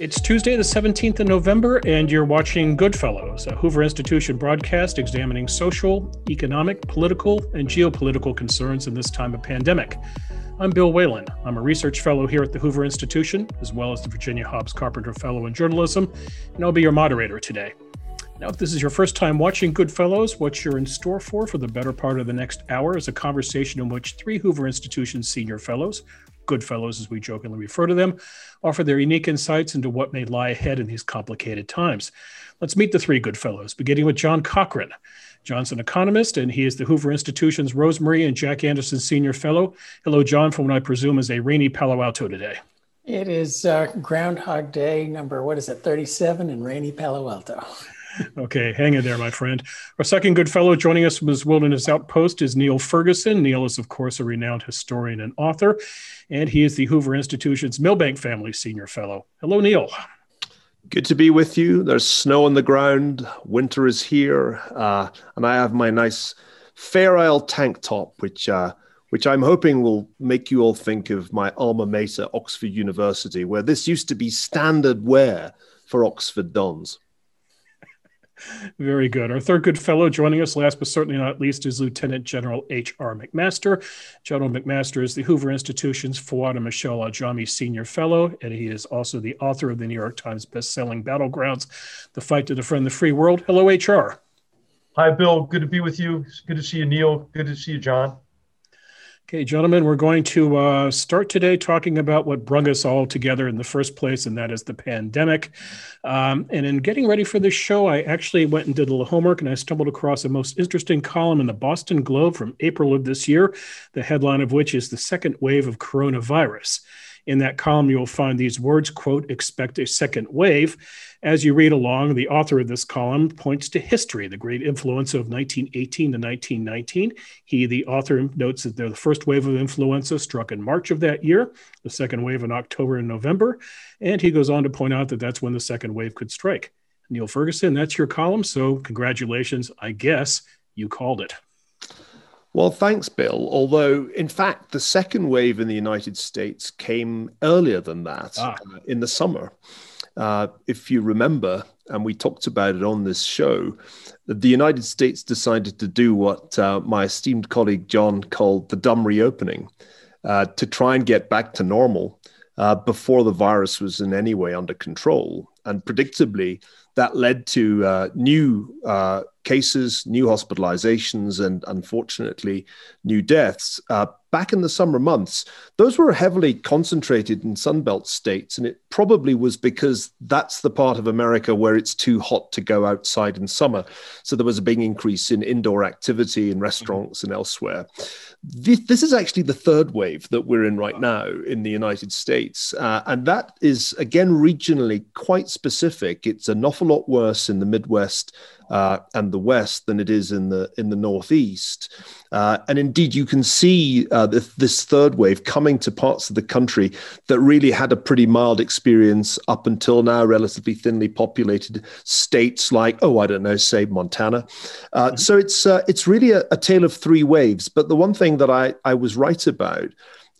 It's Tuesday, the 17th of November, and you're watching Goodfellows, a Hoover Institution broadcast examining social, economic, political, and geopolitical concerns in this time of pandemic. I'm Bill Whalen. I'm a research fellow here at the Hoover Institution, as well as the Virginia Hobbs Carpenter Fellow in Journalism, and I'll be your moderator today. Now, if this is your first time watching Goodfellows, what you're in store for for the better part of the next hour is a conversation in which three Hoover Institution senior fellows Goodfellows, as we jokingly refer to them, offer their unique insights into what may lie ahead in these complicated times. Let's meet the three Goodfellows, beginning with John Cochrane. John's an economist, and he is the Hoover Institution's Rose-Marie and Jack Anderson Senior Fellow. Hello, John, from what I presume is a rainy Palo Alto today. It is uh, Groundhog Day number, what is it, 37 in rainy Palo Alto. Okay, hang in there, my friend. Our second good fellow joining us from his Wilderness Outpost is Niall Ferguson. Niall is, of course, a renowned historian and author, and he is the Hoover Institution's Milbank Family Senior Fellow. Hello, Niall. Good to be with you. There's snow on the ground. Winter is here, uh, and I have my nice Fair Isle tank top, which uh, which I'm hoping will make you all think of my alma mater, Oxford University, where this used to be standard wear for Oxford dons. Very good. Our third good fellow joining us, last but certainly not least, is Lieutenant General H.R. McMaster. General McMaster is the Hoover Institution's Fouad and Michelle Ajami Senior Fellow, and he is also the author of the New York Times best-selling Battlegrounds, The Fight to Defend the Free World. Hello, H.R. Hi, Bill. Good to be with you. Good to see you, Niall. Good to see you, John. Okay, gentlemen, we're going to uh, start today talking about what brought us all together in the first place, and that is the pandemic. Um, and in getting ready for this show, I actually went and did a little homework, and I stumbled across a most interesting column in the Boston Globe from April of this year, the headline of which is The Second Wave of Coronavirus. In that column, you'll find these words, quote, expect a second wave. As you read along, the author of this column points to history, the great influenza of 1918 to 1919. He, the author, notes that the first wave of influenza struck in March of that year, the second wave in October and November. And he goes on to point out that that's when the second wave could strike. Niall Ferguson, that's your column. So, congratulations. I guess you called it. Well, thanks, Bill. Although, in fact, the second wave in the United States came earlier than that ah. uh, in the summer. Uh, if you remember, and we talked about it on this show, the United States decided to do what uh, my esteemed colleague John called the dumb reopening uh, to try and get back to normal uh, before the virus was in any way under control. And predictably, that led to uh, new uh, cases, new hospitalizations, and unfortunately, new deaths. Uh, back in the summer months, those were heavily concentrated in Sunbelt states. And it probably was because that's the part of America where it's too hot to go outside in summer. So there was a big increase in indoor activity in restaurants and elsewhere. This, this is actually the third wave that we're in right now in the United States. Uh, and that is, again, regionally quite specific. It's an awful lot worse in the Midwest uh, and the west than it is in the in the northeast. Uh, and indeed, you can see uh, this, this, third wave coming to parts of the country that really had a pretty mild experience up until now, relatively thinly populated states like, oh, I don't know, say Montana. Uh, mm-hmm. So it's uh, it's really a, a, tale of three waves. But the one thing that I, I was right about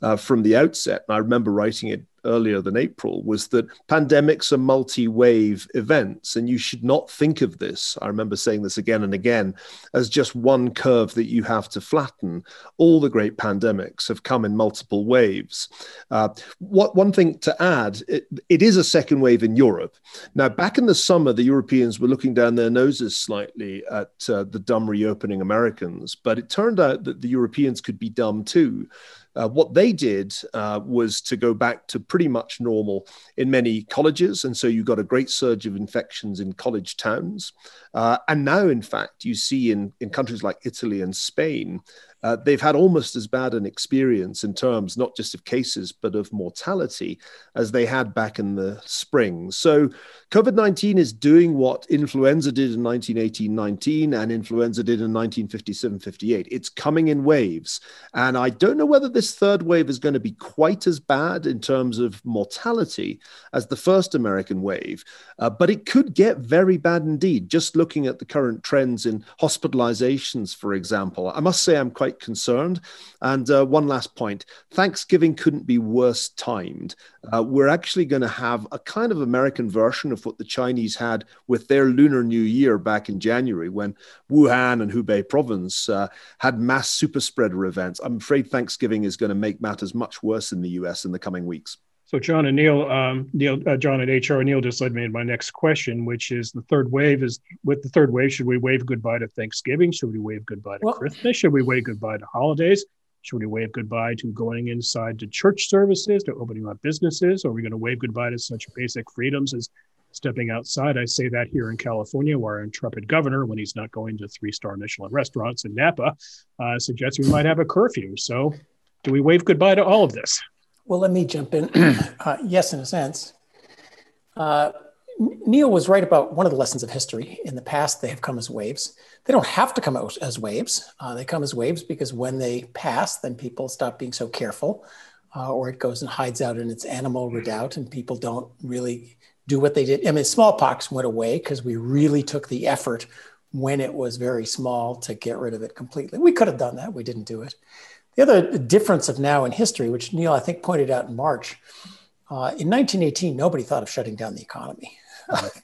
uh, from the outset, and I remember writing it earlier than April was that pandemics are multi wave events, and you should not think of this. I remember saying this again and again as just one curve that you have to flatten. All the great pandemics have come in multiple waves. Uh, what one thing to add, it, it is a second wave in Europe. Now, back in the summer, the Europeans were looking down their noses slightly at uh, the dumb reopening Americans, but it turned out that the Europeans could be dumb too. Uh, what they did uh, was to go back to pretty much normal in many colleges. And so you got a great surge of infections in college towns. Uh, and now, in fact, you see in, in countries like Italy and Spain, uh, they've had almost as bad an experience in terms not just of cases, but of mortality as they had back in the spring. So COVID 19 is doing what influenza did in 1918 19 and influenza did in 1957 58. It's coming in waves. And I don't know whether this third wave is going to be quite as bad in terms of mortality as the first American wave, uh, but it could get very bad indeed. Just looking at the current trends in hospitalizations, for example, I must say I'm quite concerned. And uh, one last point Thanksgiving couldn't be worse timed. Uh, we're actually going to have a kind of American version of what the Chinese had with their Lunar New Year back in January when Wuhan and Hubei province uh, had mass super spreader events. I'm afraid Thanksgiving is going to make matters much worse in the US in the coming weeks. So, John and Niall, um, Niall, uh, John and HR, Niall just led me to my next question, which is the third wave. Is with the third wave, should we wave goodbye to Thanksgiving? Should we wave goodbye to well, Christmas? Should we wave goodbye to holidays? Should we wave goodbye to going inside to church services, to opening up businesses? Are we going to wave goodbye to such basic freedoms as stepping outside? I say that here in California, where our intrepid governor, when he's not going to three star Michelin restaurants in Napa, uh, suggests we might have a curfew. So, do we wave goodbye to all of this? Well, let me jump in. uh, yes, in a sense. Uh, Niall was right about one of the lessons of history. In the past, they have come as waves. They don't have to come out as waves. Uh, they come as waves because when they pass, then people stop being so careful, uh, or it goes and hides out in its animal redoubt, and people don't really do what they did. I mean, smallpox went away because we really took the effort when it was very small to get rid of it completely. We could have done that. We didn't do it. The other difference of now in history, which Niall, I think, pointed out in March, uh, in 1918, nobody thought of shutting down the economy.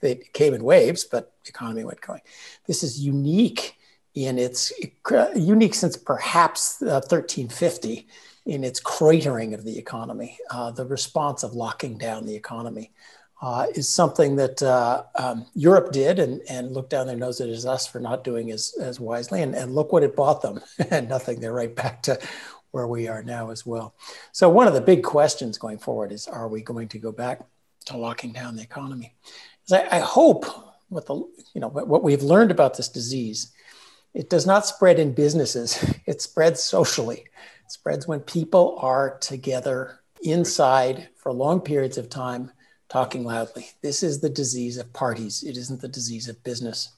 it came in waves, but the economy went going. This is unique in its unique since perhaps uh, 1350 in its cratering of the economy. Uh, the response of locking down the economy uh, is something that uh, um, Europe did and, and looked down their nose at us for not doing as, as wisely. And, and look what it bought them and nothing. They're right back to where we are now as well. So, one of the big questions going forward is are we going to go back to locking down the economy? I, I hope what the you know what we've learned about this disease, it does not spread in businesses. It spreads socially. It spreads when people are together inside for long periods of time, talking loudly. This is the disease of parties. It isn't the disease of business.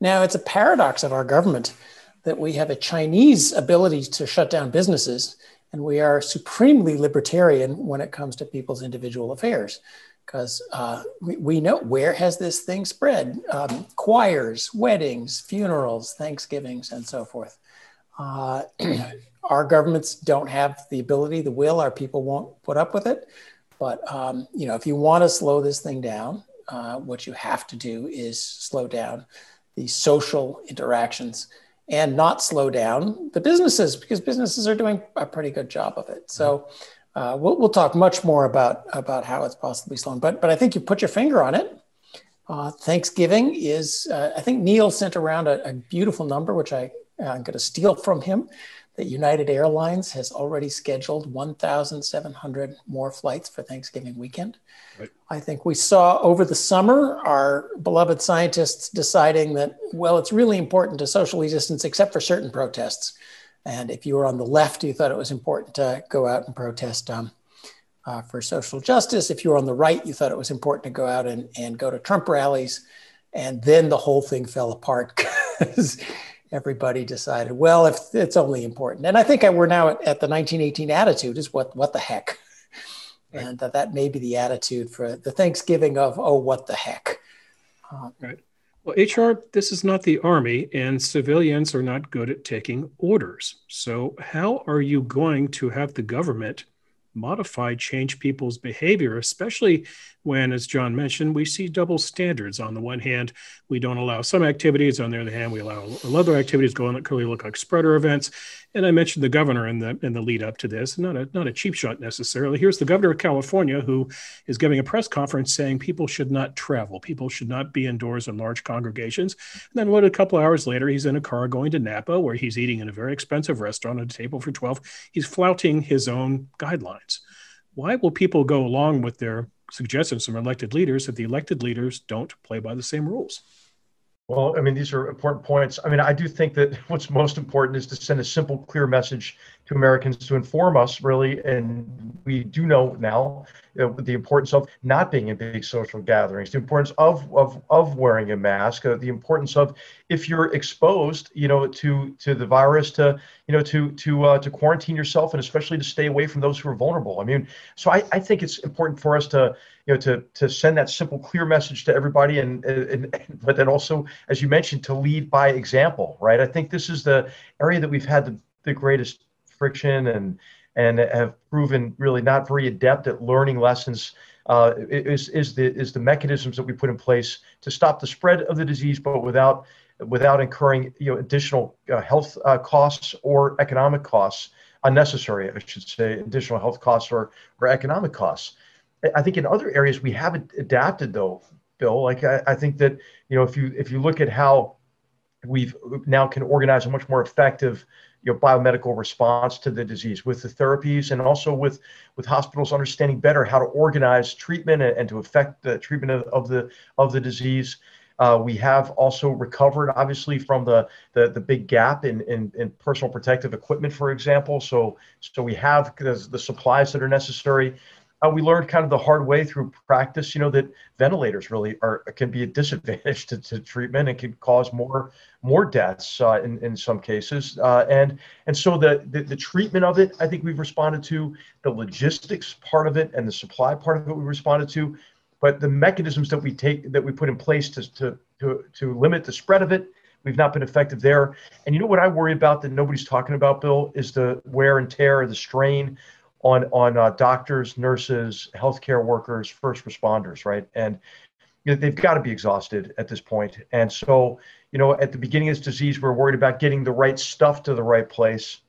Now, it's a paradox of our government that we have a Chinese ability to shut down businesses, and we are supremely libertarian when it comes to people's individual affairs because uh, we, we, know where has this thing spread um, choirs weddings funerals thanksgivings and so forth uh, our governments don't have the ability the will our people won't put up with it but um, you know if you want to slow this thing down uh, what you have to do is slow down the social interactions and not slow down the businesses because businesses are doing a pretty good job of it. So mm-hmm. uh, we'll, we'll talk much more about, about how it's possibly slowing, but, but I think you put your finger on it. Uh, Thanksgiving is, uh, I think Niall sent around a, a beautiful number, which I, I'm going to steal from him, that United Airlines has already scheduled 1,700 more flights for Thanksgiving weekend. Right. I think we saw over the summer our beloved scientists deciding that, well, it's really important to socially distance except for certain protests. And if you were on the left, you thought it was important to go out and protest um, uh, for social justice. If you were on the right, you thought it was important to go out and, and go to Trump rallies. And then the whole thing fell apart because everybody decided, well, if it's only important. And I think we're now at, at the 1918 attitude is what, what the heck? Right. And that, that may be the attitude for the Thanksgiving of, oh, what the heck? Uh, right. Well, HR, this is not the Army, and civilians are not good at taking orders. So, how are you going to have the government modify, change people's behavior, especially when, as John mentioned, we see double standards. On the one hand, we don't allow some activities. On the other hand, we allow other activities going that clearly look like spreader events. And I mentioned the governor in the in the lead up to this. Not a not a cheap shot necessarily. Here's the governor of California who is giving a press conference saying people should not travel, people should not be indoors in large congregations. And then what? A couple hours later, he's in a car going to Napa, where he's eating in a very expensive restaurant at a table for twelve. He's flouting his own guidelines. Why will people go along with their suggestions from elected leaders that the elected leaders don't play by the same rules? Well, I mean, these are important points. I mean, I do think that what's most important is to send a simple, clear message to Americans to inform us really, and we do know now know, the importance of not being in big social gatherings, the importance of of, of wearing a mask, uh, the importance of if you're exposed, you know, to to the virus, to you know, to to uh, to quarantine yourself, and especially to stay away from those who are vulnerable. I mean, so I, I think it's important for us to you know to to send that simple, clear message to everybody, and, and, and but then also, as you mentioned, to lead by example, right? I think this is the area that we've had the the greatest friction and and have proven really not very adept at learning lessons uh, is, is, the, is the mechanisms that we put in place to stop the spread of the disease, but without, without incurring you know, additional uh, health uh, costs or economic costs, unnecessary, I should say, additional health costs or, or economic costs. I think in other areas we haven't adapted though, Bill. Like I, I think that you know if you if you look at how we've now can organize a much more effective you know, biomedical response to the disease with the therapies and also with, with hospitals understanding better how to organize treatment and, and to affect the treatment of, of, the, of the disease. Uh, we have also recovered, obviously, from the, the, the big gap in, in, in, personal protective equipment, for example. So, so we have the, the supplies that are necessary uh, we learned kind of the hard way through practice, you know, that ventilators really are can be a disadvantage to, to treatment and can cause more more deaths uh, in in some cases. Uh, and and so the, the, the treatment of it, I think we've responded to the logistics part of it and the supply part of it we responded to, but the mechanisms that we take that we put in place to to to, to limit the spread of it. We've not been effective there. And you know what I worry about that nobody's talking about, Bill, is the wear and tear, the strain on on uh, doctors, nurses, healthcare workers, first responders, right? And you know, they've got to be exhausted at this point. And so, you know, at the beginning of this disease, we're worried about getting the right stuff to the right place.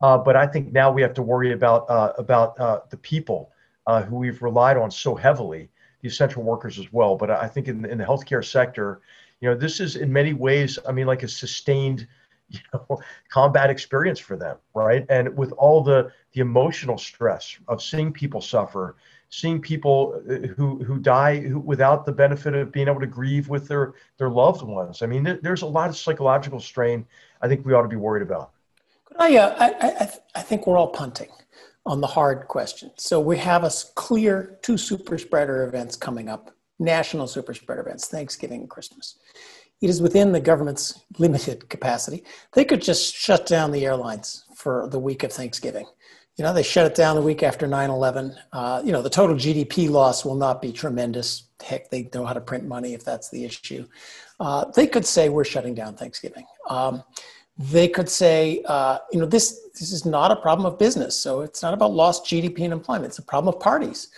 Uh, but I think now we have to worry about uh, about uh, the people uh, who we've relied on so heavily, the essential workers as well. But I think in, in the healthcare sector, you know, this is in many ways, I mean, like a sustained you know combat experience for them right? And with all the the emotional stress of seeing people suffer seeing people uh, who who die without the benefit of being able to grieve with their their loved ones. I mean there's a lot of psychological strain i think we ought to be worried about. Could I, uh, I, I, I think we're all punting on the hard question. So we have a clear two super spreader events coming up national super spreader events thanksgiving and christmas it is within the government's limited capacity. They could just shut down the airlines for the week of Thanksgiving. You know, they shut it down the week after 9 11. Uh, you know, the total GDP loss will not be tremendous. Heck, they know how to print money if that's the issue. Uh, they could say, we're shutting down Thanksgiving. Um, they could say, uh, you know, this, this is not a problem of business. So it's not about lost GDP and employment, it's a problem of parties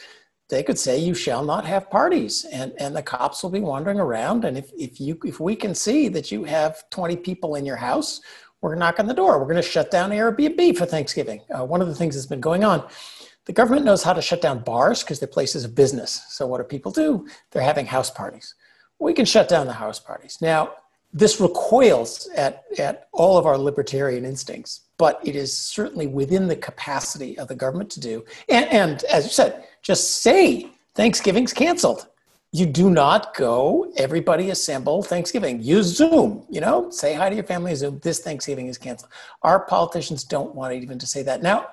they could say you shall not have parties and, and the cops will be wandering around and if, if you if we can see that you have 20 people in your house we're going to knock on the door. We're going to shut down airbnb for thanksgiving. Uh, one of the things that's been going on the government knows how to shut down bars because they're places of business. So what do people do? They're having house parties. We can shut down the house parties. Now this recoils at, at all of our libertarian instincts but it is certainly within the capacity of the government to do and, and as you said just say Thanksgiving's canceled. You do not go, everybody assemble Thanksgiving. Use Zoom, you know, say hi to your family Zoom. This Thanksgiving is canceled. Our politicians don't want even to say that. Now,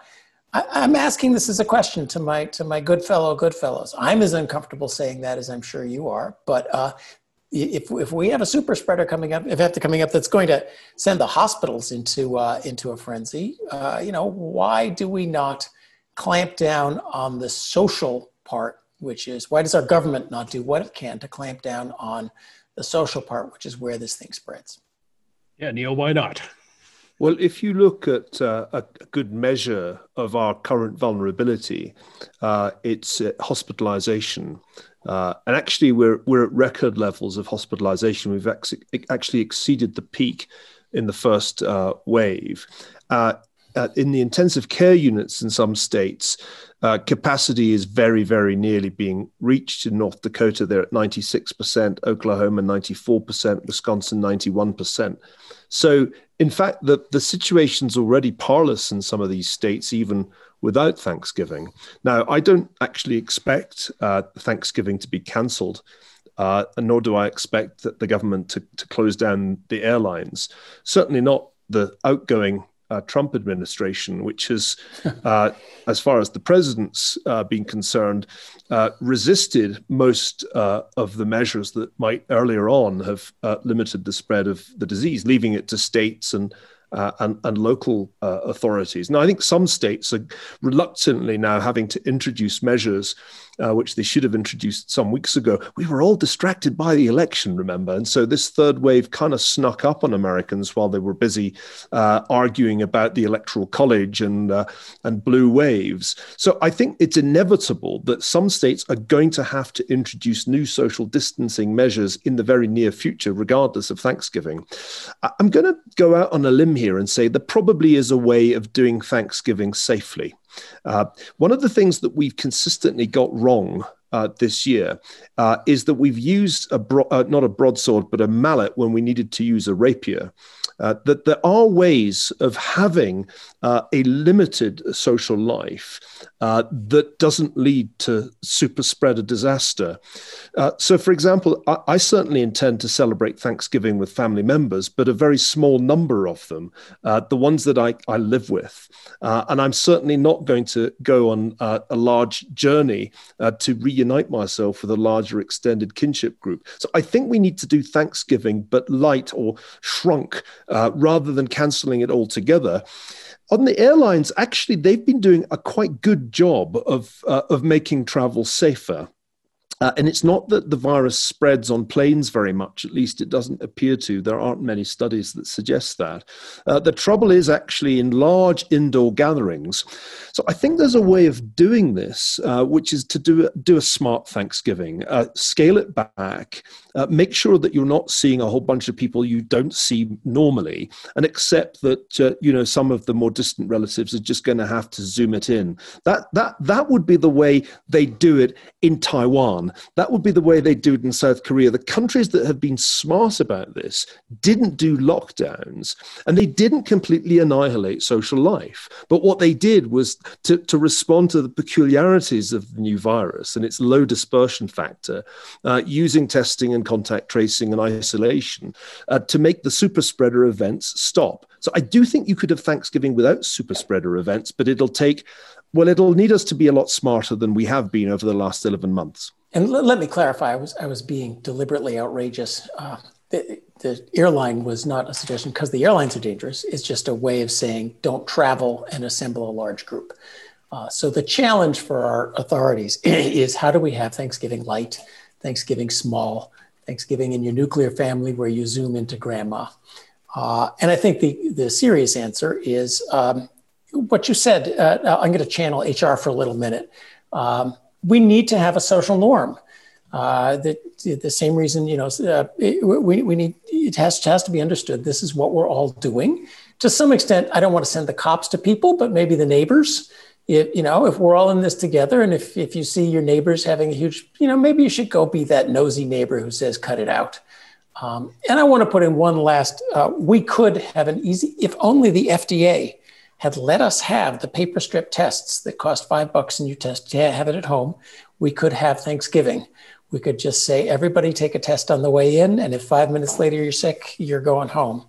I, am asking this as a question to my to my good fellow good fellows. I'm as uncomfortable saying that as I'm sure you are. But uh, if if we have a super spreader coming up, if after coming up that's going to send the hospitals into uh, into a frenzy, uh, you know, why do we not? clamp down on the social part, which is why does our government not do what it can to clamp down on the social part, which is where this thing spreads? Yeah, Niall, why not? Well, if you look at uh, a good measure of our current vulnerability, uh, it's uh, hospitalization. Uh, and actually, we're, we're at record levels of hospitalization. We've actually exceeded the peak in the first uh, wave. Uh, uh, in the intensive care units in some states, uh, capacity is very, very nearly being reached. In North Dakota, they're at 96%, Oklahoma 94%, Wisconsin 91%. So, in fact, the, the situation's already parlous in some of these states, even without Thanksgiving. Now, I don't actually expect uh, Thanksgiving to be cancelled. Uh, nor do I expect that the government to, to close down the airlines. Certainly not the outgoing uh, Trump administration, which has, uh, as far as the president's uh, been concerned, uh, resisted most uh, of the measures that might earlier on have uh, limited the spread of the disease, leaving it to states and and, and, local authorities. Now, I think some states are reluctantly now having to introduce measures uh, which they should have introduced some weeks ago. We were all distracted by the election, remember? And so this third wave kind of snuck up on Americans while they were busy uh, arguing about the electoral college and, uh, and blue waves. So I think it's inevitable that some states are going to have to introduce new social distancing measures in the very near future, regardless of Thanksgiving. I'm going to go out on a limb here and say there probably is a way of doing Thanksgiving safely. Uh, one of the things that we've consistently got wrong uh, this year uh, is that we've used a bro- uh, not a broadsword but a mallet when we needed to use a rapier. Uh, that there are ways of having uh, a limited social life uh, that doesn't lead to super spreader disaster. Uh, so, for example, I, I, certainly intend to celebrate Thanksgiving with family members, but a very small number of them, uh, the ones that I, I live with. Uh, and I'm certainly not going to go on a large journey to reunite myself with a larger extended kinship group. So, I think we need to do Thanksgiving, but light or shrunk rather than canceling it altogether on the airlines, actually, they've been doing a quite good job of uh, of making travel safer. Uh, and it's not that the virus spreads on planes very much, at least it doesn't appear to. There aren't many studies that suggest that. Uh, the trouble is actually in large indoor gatherings. So I think there's a way of doing this, uh, which is to do, do a smart Thanksgiving, uh, scale it back, uh, make sure that you're not seeing a whole bunch of people you don't see normally, and accept that uh, you know some of the more distant relatives are just going to have to zoom it in. That that that would be the way they do it in Taiwan. That would be the way they do it in South Korea. The countries that have been smart about this didn't do lockdowns, and they didn't completely annihilate social life. But what they did was to, to respond to the peculiarities of the new virus and its low dispersion factor, uh, using testing and contact tracing and isolation uh, to make the super spreader events stop. So I do think you could have Thanksgiving without super spreader events, but it'll take, well, it'll need us to be a lot smarter than we have been over the last 11 months. And l- let me clarify, I was, I was being deliberately outrageous. Uh, the, the airline was not a suggestion because the airlines are dangerous. It's just a way of saying don't travel and assemble a large group. Uh, so the challenge for our authorities is how do we have Thanksgiving light, Thanksgiving small, Thanksgiving in your nuclear family where you zoom into grandma. Uh, and I think the, the serious answer is um, what you said. Uh, I'm going to channel HR for a little minute. Um, we need to have a social norm. Uh, the, the same reason, you know, uh, it, we, we need, it has, has to be understood. This is what we're all doing. To some extent, I don't want to send the cops to people, but maybe the neighbors if you know if we're all in this together and if if you see your neighbors having a huge you know maybe you should go be that nosy neighbor who says cut it out um, and i want to put in one last uh, we could have an easy if only the fda had let us have the paper strip tests that cost five bucks and you test yeah, have it at home we could have thanksgiving we could just say everybody take a test on the way in and if five minutes later you're sick you're going home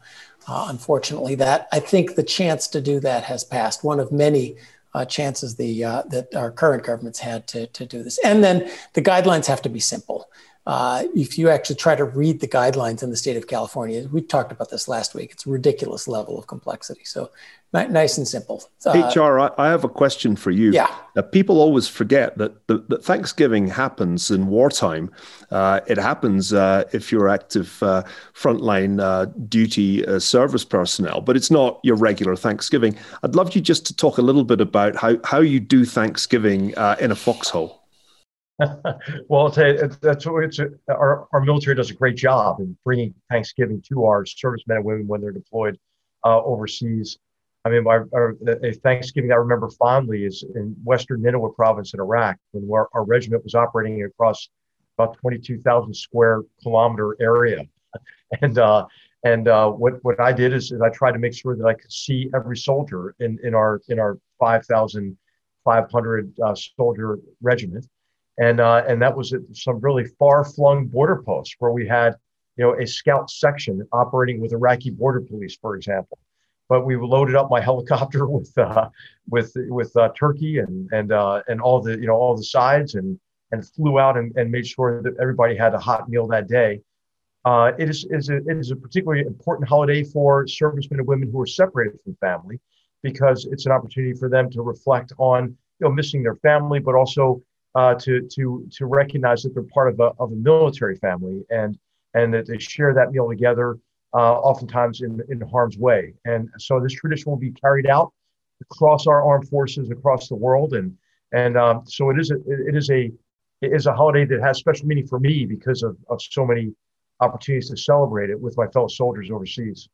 uh, unfortunately that i think the chance to do that has passed one of many uh, chances the uh, that our current government's had to, to do this. And then the guidelines have to be simple. Uh, if you actually try to read the guidelines in the state of California, we talked about this last week. It's a ridiculous level of complexity. So nice and simple. Uh, HR, I, I, have a question for you. Yeah. Uh, people always forget that, the, that Thanksgiving happens in wartime. Uh, it happens uh, if you're active uh, frontline uh, duty uh, service personnel, but it's not your regular Thanksgiving. I'd love you just to talk a little bit about how, how you do Thanksgiving in a foxhole. well, I'll tell that's what it's, our, our military does a great job in bringing Thanksgiving to our servicemen and women when they're deployed overseas. I mean, our, our, a Thanksgiving I remember fondly is in Western Nineveh province in Iraq when our, our regiment was operating across about 22,000 square kilometer area. And, uh, and uh, what, what I did is, is I tried to make sure that I could see every soldier in, in our, in our 5,500 uh, soldier regiment. And, uh, and that was at some really far flung border posts where we had, you know, a scout section operating with Iraqi border police, for example but we loaded up my helicopter with uh, with with uh, turkey and and uh, and all the you know all the sides and and flew out and, and made sure that everybody had a hot meal that day. Uh, it is, is a, it is a particularly important holiday for servicemen and women who are separated from family because it's an opportunity for them to reflect on you know missing their family, but also uh, to to to recognize that they're part of a, of a military family and and that they share that meal together, uh, oftentimes in in harm's way. And so this tradition will be carried out across our armed forces across the world, and and um, so it is a it is a it is a holiday that has special meaning for me because of, of so many opportunities to celebrate it with my fellow soldiers overseas.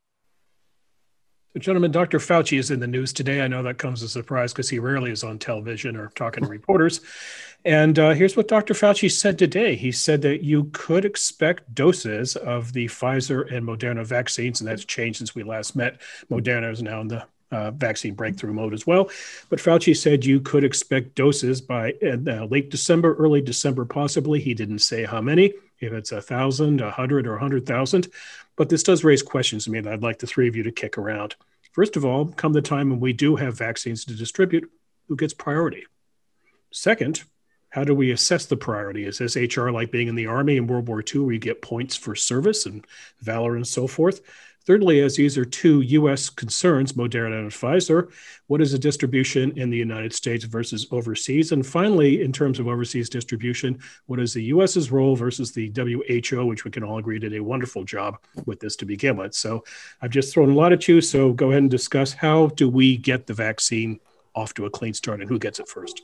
Gentlemen, Dr. Fauci is in the news today. I know that comes as a surprise because he rarely is on television or talking to reporters. And uh, here's what Dr. Fauci said today. He said that you could expect doses of the Pfizer and Moderna vaccines, and that's changed since we last met. Moderna is now in the uh, vaccine breakthrough mode as well. But Fauci said you could expect doses by uh, late December, early December, possibly. He didn't say how many, if it's a thousand, a hundred, or a hundred thousand. But this does raise questions to me that I'd like the three of you to kick around. First of all, come the time when we do have vaccines to distribute, who gets priority? Second, how do we assess the priority? Is this HR like being in the Army in World War II, where you get points for service and valor and so forth? Thirdly, as these are two U.S. concerns, Moderna and Pfizer, what is the distribution in the United States versus overseas? And finally, in terms of overseas distribution, what is the U.S.'s role versus the WHO, which we can all agree did a wonderful job with this to begin with? So I've just thrown a lot at you. So go ahead and discuss how do we get the vaccine off to a clean start and who gets it first?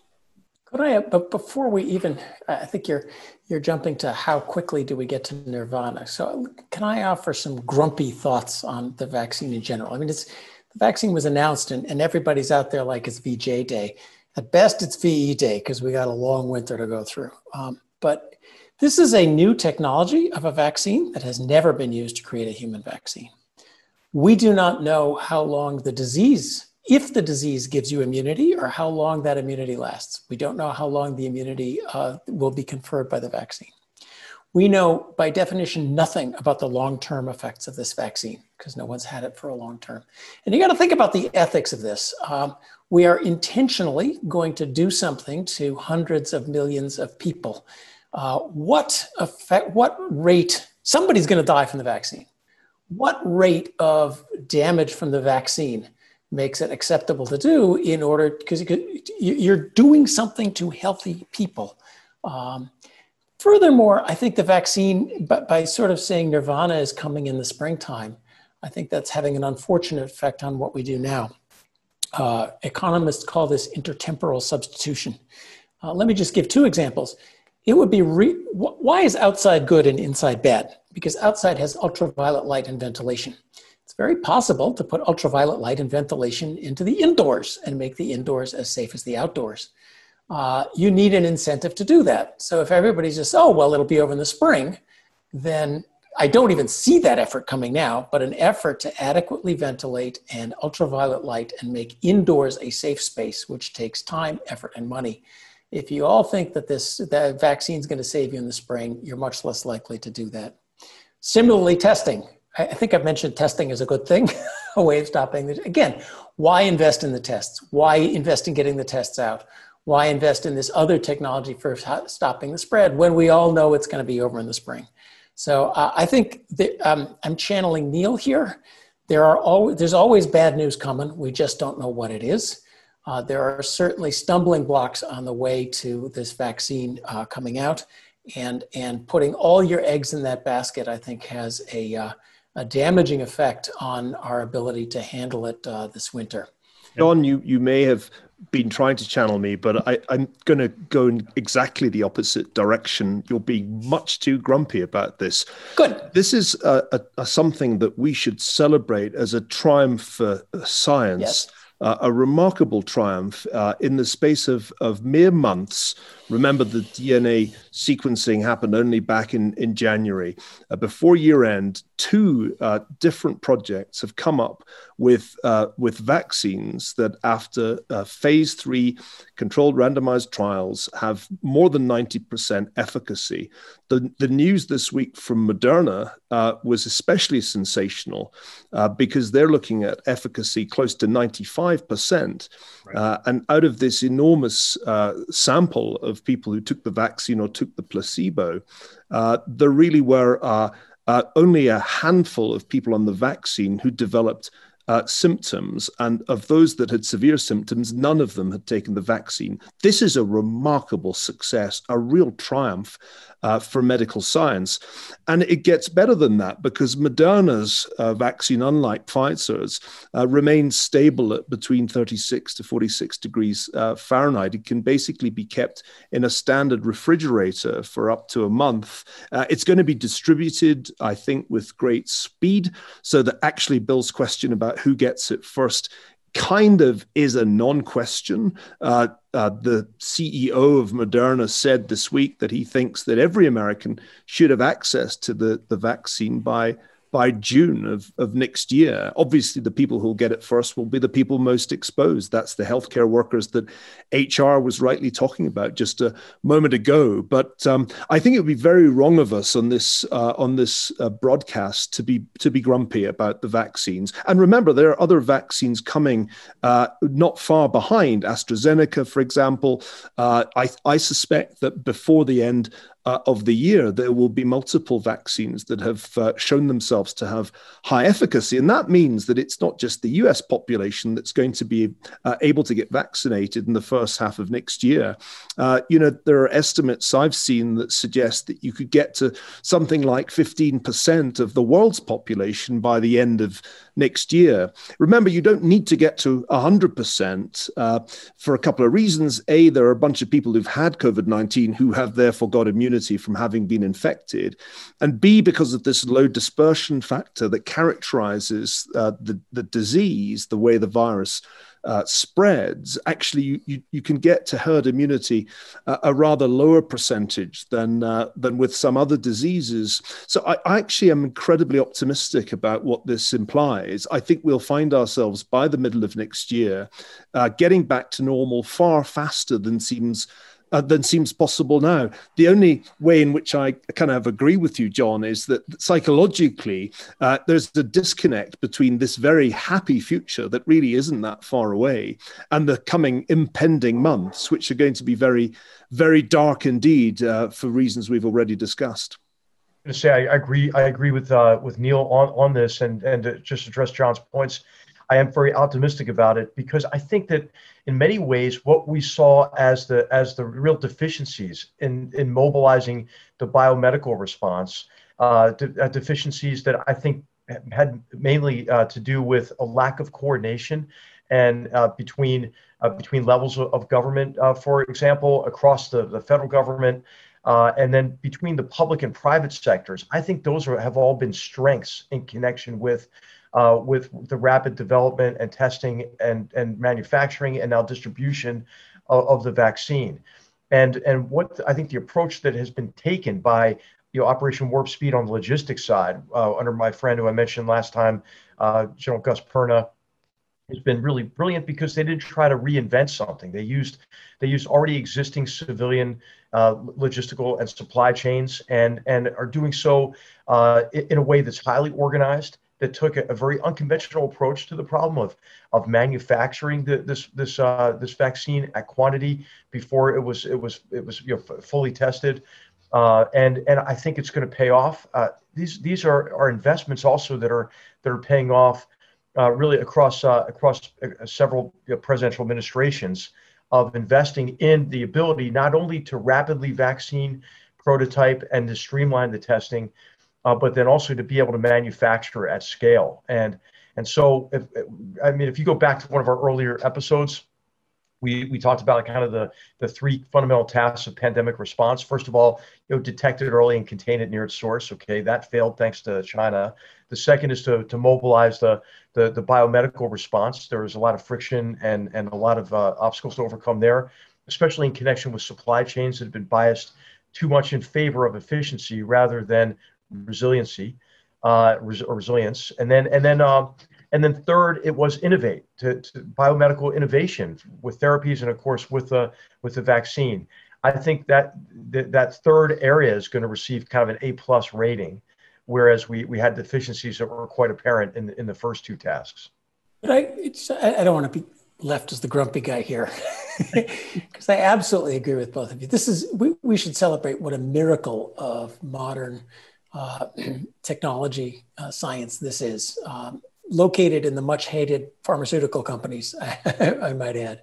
But before we even, I think you're you're jumping to how quickly do we get to nirvana. So can I offer some grumpy thoughts on the vaccine in general? I mean, it's the vaccine was announced and, and everybody's out there like it's VJ day. At best, it's VE day because we got a long winter to go through. Um, but this is a new technology of a vaccine that has never been used to create a human vaccine. We do not know how long the disease if the disease gives you immunity or how long that immunity lasts. We don't know how long the immunity uh, will be conferred by the vaccine. We know by definition nothing about the long term effects of this vaccine because no one's had it for a long term. And you got to think about the ethics of this. Um, we are intentionally going to do something to hundreds of millions of people. Uh, what effect, what rate, somebody's going to die from the vaccine. What rate of damage from the vaccine makes it acceptable to do in order because you're doing something to healthy people. Um, furthermore, I think the vaccine, but by sort of saying nirvana is coming in the springtime, I think that's having an unfortunate effect on what we do now. Uh, economists call this intertemporal substitution. Uh, let me just give two examples. It would be re- why is outside good and inside bad? Because outside has ultraviolet light and ventilation very possible to put ultraviolet light and ventilation into the indoors and make the indoors as safe as the outdoors. Uh, you need an incentive to do that. So if everybody just, oh, well, it'll be over in the spring, then I don't even see that effort coming now, but an effort to adequately ventilate and ultraviolet light and make indoors a safe space, which takes time, effort, and money. If you all think that this that vaccine is going to save you in the spring, you're much less likely to do that. Similarly, testing. I think I've mentioned testing is a good thing, a way of stopping. Again, why invest in the tests? Why invest in getting the tests out? Why invest in this other technology for stopping the spread when we all know it's going to be over in the spring? So uh, I think that, um, I'm channeling Niall here. There are always, there's always bad news coming. We just don't know what it is. Uh, there are certainly stumbling blocks on the way to this vaccine uh, coming out, and and putting all your eggs in that basket, I think, has a uh, a damaging effect on our ability to handle it uh, this winter. John, you, you may have been trying to channel me, but I, am going to go in exactly the opposite direction. You're being much too grumpy about this. Good. This is a, a, a something that we should celebrate as a triumph for science. Yes uh, a remarkable triumph uh, in the space of, of mere months. Remember, the DNA sequencing happened only back in, in January. Uh, before year end, two uh, different projects have come up with uh, with vaccines that after uh, phase three controlled randomized trials have more than 90% efficacy. The, the news this week from Moderna uh, was especially sensational uh, because they're looking at efficacy close to 95%. Right. Uh, and out of this enormous uh, sample of people who took the vaccine or took the placebo, uh, there really were uh, only a handful of people on the vaccine who developed uh, symptoms, and of those that had severe symptoms, none of them had taken the vaccine. This is a remarkable success, a real triumph uh, for medical science. And it gets better than that because Moderna's uh, vaccine, unlike Pfizer's, uh, remains stable at between 36 to 46 degrees uh, Fahrenheit. It can basically be kept in a standard refrigerator for up to a month. Uh, it's going to be distributed, I think, with great speed, so that actually Bill's question about who gets it first kind of is a non question. Uh, uh, the CEO of Moderna said this week that he thinks that every American should have access to the, the vaccine by by June of, of next year. Obviously, the people who'll get it first will be the people most exposed. That's the healthcare workers that HR was rightly talking about just a moment ago. But um, I think it would be very wrong of us on this uh, on this uh, broadcast to be to be grumpy about the vaccines. And remember, there are other vaccines coming uh, not far behind. AstraZeneca, for example. Uh, I, I suspect that before the end uh, of the year, there will be multiple vaccines that have uh, shown themselves to have high efficacy. And that means that it's not just the US population that's going to be uh, able to get vaccinated in the first half of next year. Uh, you know, there are estimates I've seen that suggest that you could get to something like 15% of the world's population by the end of next year. Remember, you don't need to get to 100% uh, for a couple of reasons. A, there are a bunch of people who've had COVID 19 who have therefore got immunity from having been infected. And B, because of this low dispersion factor that characterizes uh, the, the disease, the way the virus uh, spreads, actually you, you, can get to herd immunity a rather lower percentage than uh, than with some other diseases. So I, I, actually am incredibly optimistic about what this implies. I think we'll find ourselves by the middle of next year uh, getting back to normal far faster than seems uh, than seems possible now. The only way in which I kind of agree with you, John, is that psychologically uh, there's a disconnect between this very happy future that really isn't that far away and the coming impending months, which are going to be very, very dark indeed uh, for reasons we've already discussed. To say I agree, I agree with uh, with Niall on on this, and and to just address John's points. I am very optimistic about it because I think that in many ways what we saw as the as the real deficiencies in in mobilizing the biomedical response, uh, de- uh, deficiencies that I think had mainly uh, to do with a lack of coordination and uh, between uh, between levels of government, uh, for example, across the, the federal government. Uh, and then between the public and private sectors, I think those are, have all been strengths in connection with uh, with the rapid development and testing and, and manufacturing and now distribution of, of, the vaccine. And, and what I think the approach that has been taken by you know, Operation Warp Speed on the logistics side, uh, under my friend who I mentioned last time, uh, General Gus Perna, has been really brilliant because they didn't try to reinvent something. They used they used already existing civilian uh, logistical and supply chains, and and are doing so uh, in a way that's highly organized that took a, a, very unconventional approach to the problem of of manufacturing the, this this uh, this vaccine at quantity before it was it was it was you know, f- fully tested, uh, and and I think it's going to pay off. Uh, these these are, are investments also that are that are paying off uh, really across uh, across uh, several you know, presidential administrations of investing in the ability not only to rapidly vaccine prototype and to streamline the testing uh, but then also to be able to manufacture at scale. And and so, if, I mean, if you go back to one of our earlier episodes, we, we talked about kind of the, the three fundamental tasks of pandemic response. First of all, you know, detect it early and contain it near its source. Okay, that failed thanks to China. The second is to, to mobilize the, the, the biomedical response. There was a lot of friction and, and a lot of uh, obstacles to overcome there, especially in connection with supply chains that have been biased too much in favor of efficiency rather than resiliency uh, res- or resilience, and then and then uh, And then third, it was innovate to, to biomedical innovation with therapies and of course with the with the vaccine. I think that that, that third area is going to receive kind of an A plus rating, whereas we we had deficiencies that were quite apparent in the, in the first two tasks. But I, I don't want to be left as the grumpy guy here because I absolutely agree with both of you. This is we, we should celebrate what a miracle of modern uh, technology uh, science this is. Um, located in the much hated pharmaceutical companies, I might add.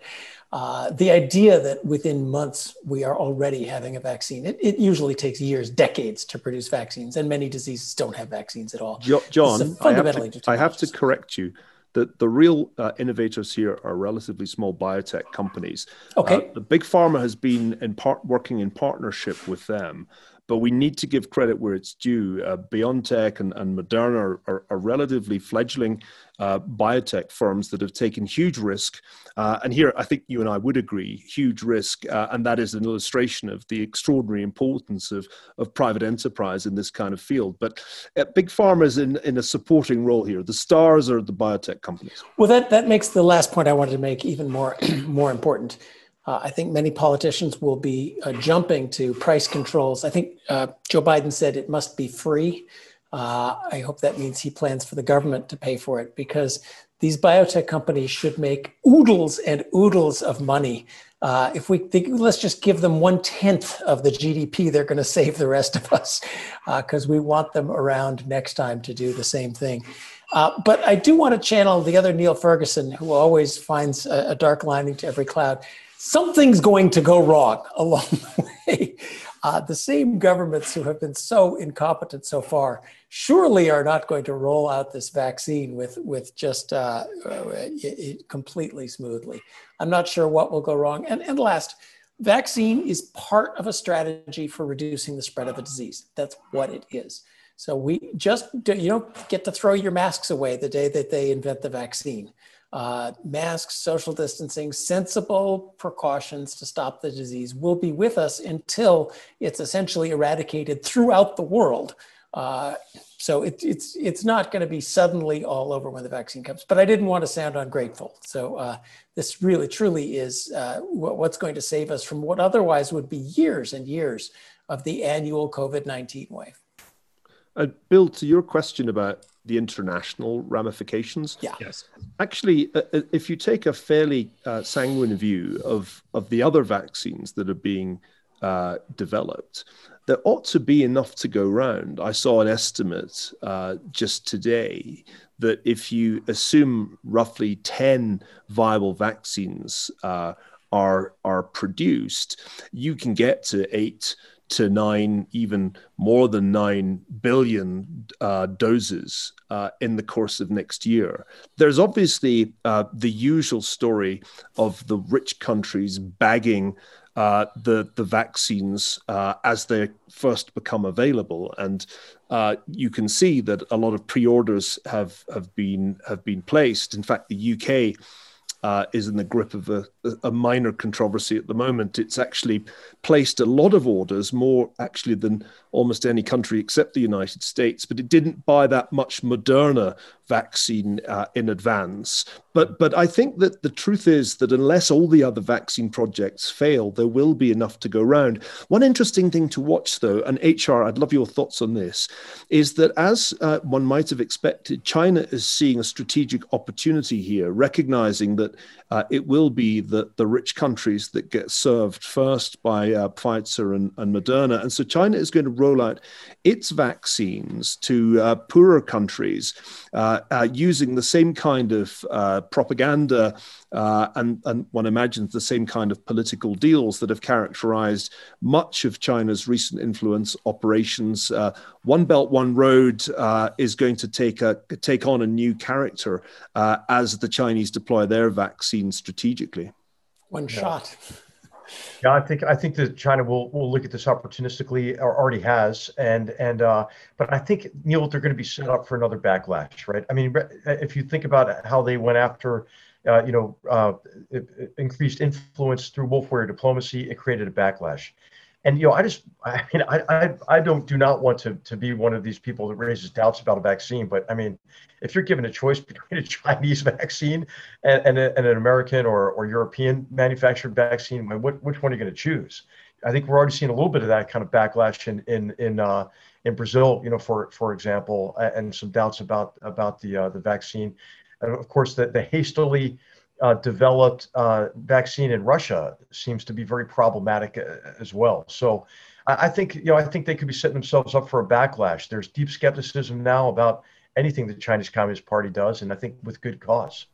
Uh, the idea that within months we are already having a vaccine, it, it, usually takes years, decades to produce vaccines, and many diseases don't have vaccines at all. John, I have, to, I have to correct you. The, the real uh, innovators here are relatively small biotech companies. Okay. Uh, the big pharma has been in part working in partnership with them but we need to give credit where it's due. Uh, BioNTech and, and Moderna are, are, are relatively fledgling uh, biotech firms that have taken huge risk. Uh, and here, I think you and I would agree, huge risk. Uh, and that is an illustration of the extraordinary importance of, of private enterprise in this kind of field. But uh, big pharma is in, in a supporting role here. The stars are the biotech companies. Well, that, that makes the last point I wanted to make even more, more important. Uh, I think many politicians will be uh, jumping to price controls. I think uh, Joe Biden said it must be free. Uh, I hope that means he plans for the government to pay for it because these biotech companies should make oodles and oodles of money. Uh, if we think, let's just give them one tenth of the GDP, they're going to save the rest of us because uh, we want them around next time to do the same thing. but I do want to channel the other Neil Ferguson, who always finds a, a dark lining to every cloud something's going to go wrong along the way. Uh, the same governments who have been so incompetent so far surely are not going to roll out this vaccine with with just uh, it, it completely smoothly. I'm not sure what will go wrong. And and last, vaccine is part of a strategy for reducing the spread of a disease. That's what it is. So we just you don't get to throw your masks away the day that they invent the vaccine uh, masks, social distancing, sensible precautions to stop the disease will be with us until it's essentially eradicated throughout the world. Uh, so it, it's it's not going to be suddenly all over when the vaccine comes. But I didn't want to sound ungrateful. So uh, this really truly is uh, what's going to save us from what otherwise would be years and years of the annual COVID nineteen wave. Uh, Bill, to your question about the international ramifications. Yeah. Yes. Actually, uh, uh, if you take a fairly uh, sanguine view of of the other vaccines that are being uh, developed, there ought to be enough to go round. I saw an estimate uh, just today that if you assume roughly ten viable vaccines uh, are are produced, you can get to eight to nine, even more than nine billion uh, doses uh, in the course of next year. There's obviously uh, the usual story of the rich countries bagging uh, the the vaccines uh, as they first become available, and uh, you can see that a lot of pre-orders have have been have been placed. In fact, the UK uh, is in the grip of a, a, minor controversy at the moment. It's actually placed a lot of orders, more actually than almost any country except the United States, but it didn't buy that much Moderna vaccine uh, in advance. But but I think that the truth is that unless all the other vaccine projects fail, there will be enough to go round. One interesting thing to watch, though, and HR, I'd love your thoughts on this, is that as uh, one might have expected, China is seeing a strategic opportunity here, recognizing that uh, it will be the, the rich countries that get served first by uh, Pfizer and, and Moderna. And so China is going to roll out its vaccines to uh, poorer countries uh, uh, using the same kind of uh, propaganda and, and one imagines the same kind of political deals that have characterized much of China's recent influence operations. One Belt, One Road is going to take, a, take on a new character as the Chinese deploy their vaccine strategically. One yeah. shot. Yeah, I think I think that China will will look at this opportunistically, or already has, and and uh, but I think Niall, they're going to be set up for another backlash, right? I mean, if you think about how they went after, uh, you know, uh, increased influence through wolf warrior diplomacy, it created a backlash. And you know, I just, I mean, I, I, I don't, do not want to to be one of these people that raises doubts about a vaccine. But I mean, if you're given a choice between a Chinese vaccine and, and, a, and an American or, or European manufactured vaccine, what, which one are you going to choose? I think we're already seeing a little bit of that kind of backlash in in in uh, in Brazil, you know, for for example, and some doubts about about the uh, the vaccine, and of course the the hastily uh, developed uh, vaccine in Russia seems to be very problematic uh, as well. So I, I, think you know I think they could be setting themselves up for a backlash. There's deep skepticism now about anything the Chinese Communist Party does, and I think with good cause.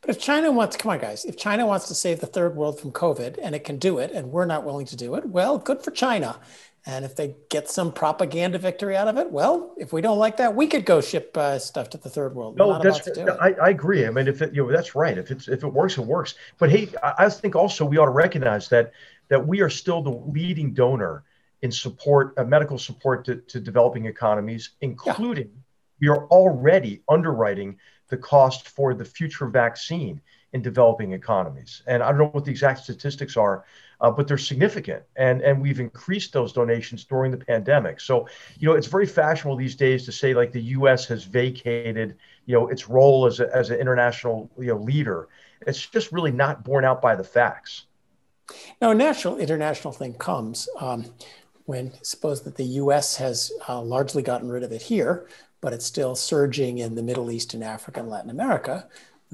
But if China wants, come on, guys, if China wants to save the third world from COVID and it can do it, and we're not willing to do it, well, good for China. And if they get some propaganda victory out of it, well, if we don't like that, we could go ship uh, stuff to the third world. No, that's I, I, agree. I mean, if it, you know, that's right. If it's if it works, it works. But hey, I, I think also we ought to recognize that that we are still the leading donor in support, uh, medical support to, to developing economies, including yeah. we are already underwriting the cost for the future vaccine in developing economies. And I don't know what the exact statistics are, uh, but they're significant. And, and we've increased those donations during the pandemic. So, you know, it's very fashionable these days to say like the U.S. has vacated, you know, its role as, a, as an international you know, leader. It's just really not borne out by the facts. Now, a national international thing comes um, when suppose that the U.S. has uh, largely gotten rid of it here, but it's still surging in the Middle East and Africa and Latin America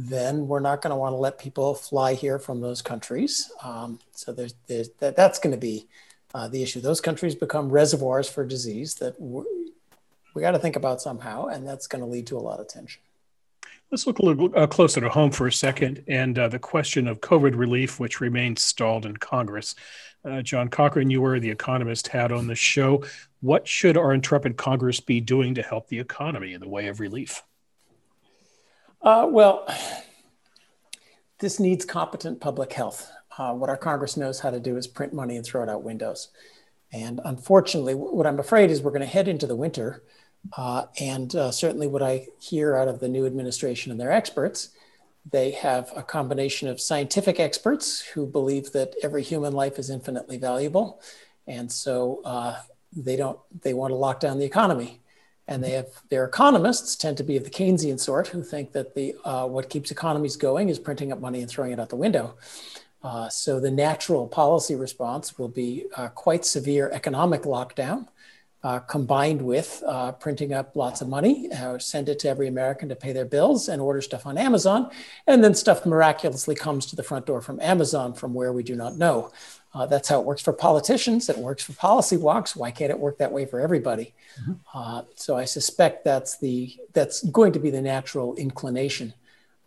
then we're not going to want to let people fly here from those countries. Um, so there's, there's that, that's going to be uh, the issue. Those countries become reservoirs for disease that we got to think about somehow, and that's going to lead to a lot of tension. Let's look a little uh, closer to home for a second, and uh, the question of COVID relief, which remains stalled in Congress. Uh, John Cochrane, you were the Economist had on the show. What should our intrepid Congress be doing to help the economy in the way of relief? Uh, well, this needs competent public health. Uh, what our Congress knows how to do is print money and throw it out windows. And unfortunately, what I'm afraid is we're going to head into the winter. Uh, and uh, certainly, what I hear out of the new administration and their experts, they have a combination of scientific experts who believe that every human life is infinitely valuable. And so uh, they don't, they want to lock down the economy and they have their economists tend to be of the Keynesian sort who think that the uh, what keeps economies going is printing up money and throwing it out the window. Uh, so the natural policy response will be uh, quite severe economic lockdown, uh, combined with uh, printing up lots of money, uh, send it to every American to pay their bills and order stuff on Amazon, and then stuff miraculously comes to the front door from Amazon from where we do not know. Uh, that's how it works for politicians. It works for policy wonks. Why can't it work that way for everybody? Mm-hmm. Uh, so I suspect that's the that's going to be the natural inclination.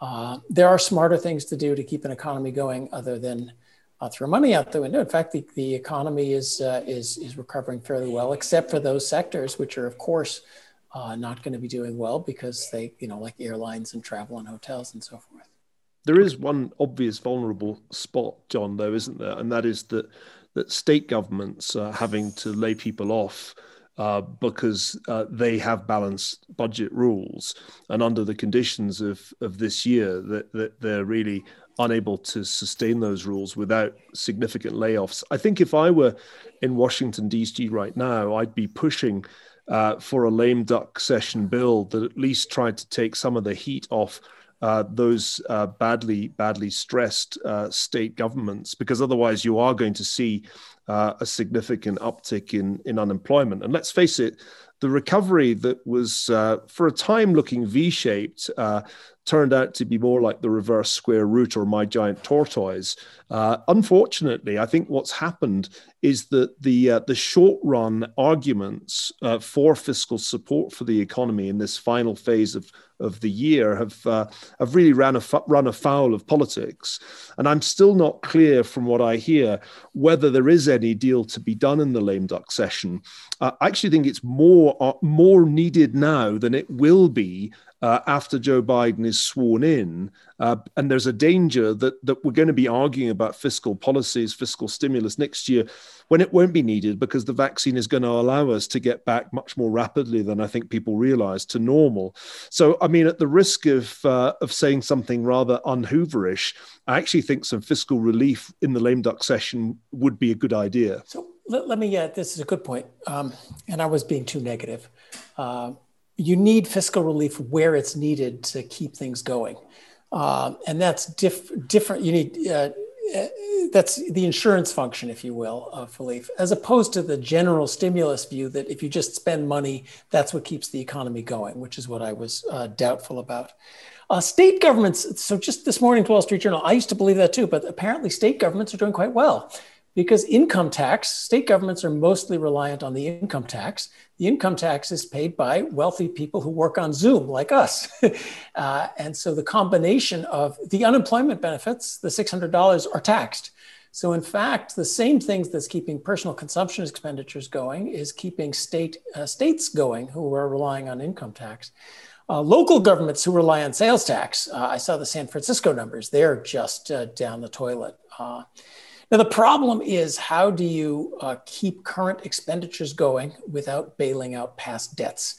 Uh, there are smarter things to do to keep an economy going other than uh, throw money out the window. In fact, the, the economy is uh, is is recovering fairly well, except for those sectors which are, of course, uh, not going to be doing well because they, you know, like airlines and travel and hotels and so forth. There is one obvious vulnerable spot, John, though, isn't there? And that is that that state governments are having to lay people off uh, because uh, they have balanced budget rules, and under the conditions of of this year, that, that they're really unable to sustain those rules without significant layoffs. I think if I were in Washington D.C. right now, I'd be pushing. Uh, for a lame duck session bill that at least tried to take some of the heat off uh, those uh, badly badly stressed uh, state governments because otherwise you are going to see uh, a significant uptick in in unemployment. And let's face it the recovery that was uh, for a time looking v-shaped turned out to be more like the reverse square root or my giant tortoise. Uh, unfortunately, I think what's happened is that the uh, the short run arguments uh, for fiscal support for the economy in this final phase of of the year have uh, have really ran, run afoul of politics, and I'm still not clear from what I hear whether there is any deal to be done in the lame duck session. Uh, I actually think it's more uh, more needed now than it will be uh, after Joe Biden is sworn in. Uh, and there's a danger that, that we're going to be arguing about fiscal policies, fiscal stimulus next year when it won't be needed because the vaccine is going to allow us to get back much more rapidly than I think people realize to normal. So, I mean, at the risk of, uh, of saying something rather unhooverish, I actually think some fiscal relief in the lame duck session would be a good idea. So, let, let, me, uh, this is a good point. Um, and I was being too negative. Uh, you need fiscal relief where it's needed to keep things going. Um, and that's diff- different. You need, uh, uh, that's the insurance function, if you will, of relief, as opposed to the general stimulus view that if you just spend money, that's what keeps the economy going, which is what I was uh, doubtful about. Uh, state governments, so just this morning's Wall Street Journal, I used to believe that too, but apparently state governments are doing quite well because income tax, state governments are mostly reliant on the income tax. The income tax is paid by wealthy people who work on Zoom, like us. uh, and so the combination of the unemployment benefits, the $600 are taxed. So, in fact, the same things that's keeping personal consumption expenditures going is keeping state uh, states going who are relying on income tax. Uh, local governments who rely on sales tax, uh, I saw the San Francisco numbers, they're just uh, down the toilet. Now, the problem is how do you uh, keep current expenditures going without bailing out past debts?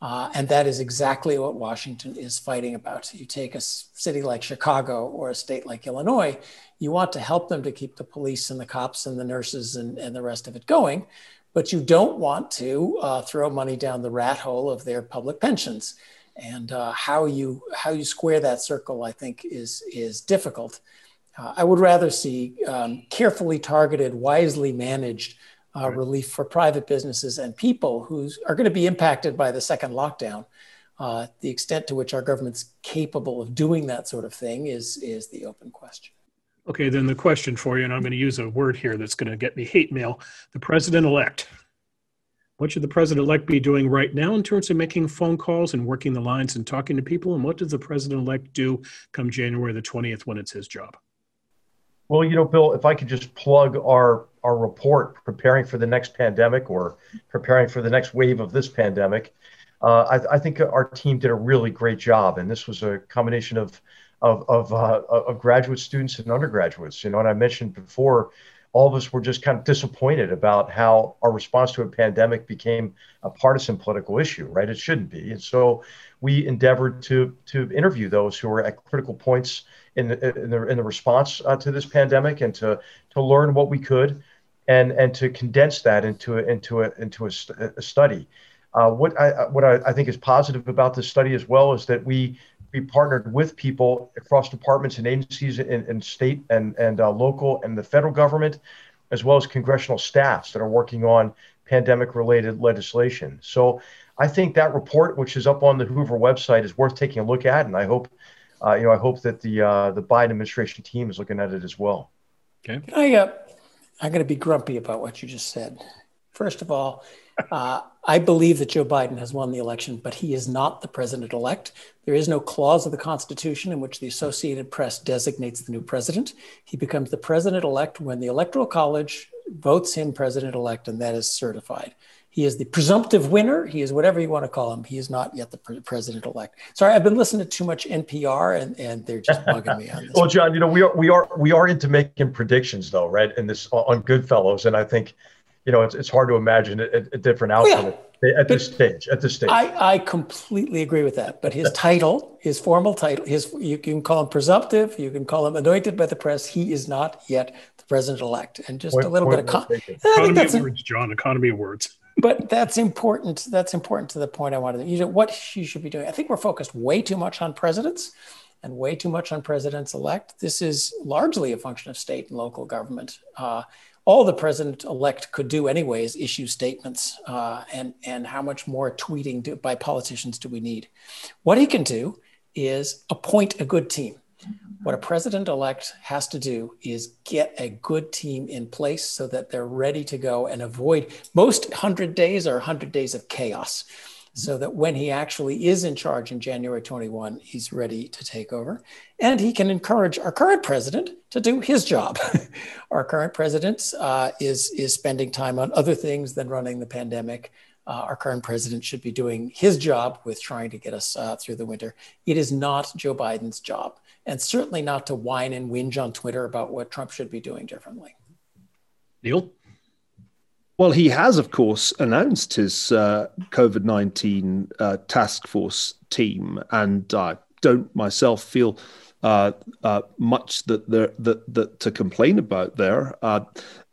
Uh, and that is exactly what Washington is fighting about. You take a city like Chicago or a state like Illinois, you want to help them to keep the police and the cops and the nurses and, and the rest of it going, but you don't want to uh, throw money down the rat hole of their public pensions. And uh, how you how you square that circle, I think, is is difficult. Uh, I would rather see um, carefully targeted, wisely managed uh, right. relief for private businesses and people who are going to be impacted by the second lockdown. Uh, the extent to which our government's capable of doing that sort of thing is, is the open question. Okay, then the question for you, and I'm going to use a word here that's going to get me hate mail the president elect. What should the president elect be doing right now in terms of making phone calls and working the lines and talking to people? And what does the president elect do come January the 20th when it's his job? Well, you know, Bill, if I could just plug our our report, preparing for the next pandemic or preparing for the next wave of this pandemic, uh, I, I, think our team did a really great job, and this was a combination of of of, uh, of graduate students and undergraduates. You know, and I mentioned before, all of us were just kind of disappointed about how our response to a pandemic became a partisan political issue. Right? It shouldn't be, and so we endeavored to to interview those who were at critical points in the in the, in the response uh, to this pandemic and to to learn what we could and and to condense that into a, into a into a, a study. Uh, what I what I, I, think is positive about this study as well is that we we partnered with people across departments and agencies in, in state and and uh, local and the federal government, as well as congressional staffs that are working on pandemic related legislation. So I think that report, which is up on the Hoover website, is worth taking a look at, and I hope uh, you know, I hope that the uh, the Biden administration team is looking at it as well. Okay. I, uh, I'm going to be grumpy about what you just said. First of all, uh, I believe that Joe Biden has won the election, but he is not the president elect. There is no clause of the Constitution in which the Associated Press designates the new president. He becomes the president elect when the Electoral College votes him president elect, and that is certified. He is the presumptive winner. He is whatever you want to call him. He is not yet the president elect. Sorry, I've been listening to too much NPR, and, and they're just bugging me on this. well, John, you know we are we are we are into making predictions, though, right? In this on Goodfellows, and I think you know it's, it's hard to imagine a, a different outcome oh, yeah. at, this stage. At this stage, I, I completely agree with that. But his title, his formal title, his you can call him presumptive, you can call him anointed by the press. He is not yet the president elect, and just point, a little bit of con- economy of words, John. Economy of words but that's important. That's important to the point I wanted. To, you know, what she should be doing. I think we're focused way too much on presidents and way too much on presidents elect. This is largely a function of state and local government. Uh, all the president elect could do anyway is issue statements. Uh, and and how much more tweeting do, by politicians do we need? What he can do is appoint a good team. What a president elect has to do is get a good team in place so that they're ready to go and avoid most 100 days or 100 days of chaos. So that when he actually is in charge in January 21, he's ready to take over. And he can encourage our current president to do his job. our current president uh, is, is spending time on other things than running the pandemic. Uh, our current president should be doing his job with trying to get us uh, through the winter. It is not Joe Biden's job and certainly not to whine and whinge on Twitter about what Trump should be doing differently. Niall? Well, he has, of course, announced his uh, COVID 19 uh, task force team, and I don't myself feel uh, uh, much that there that, that to complain about there. Uh,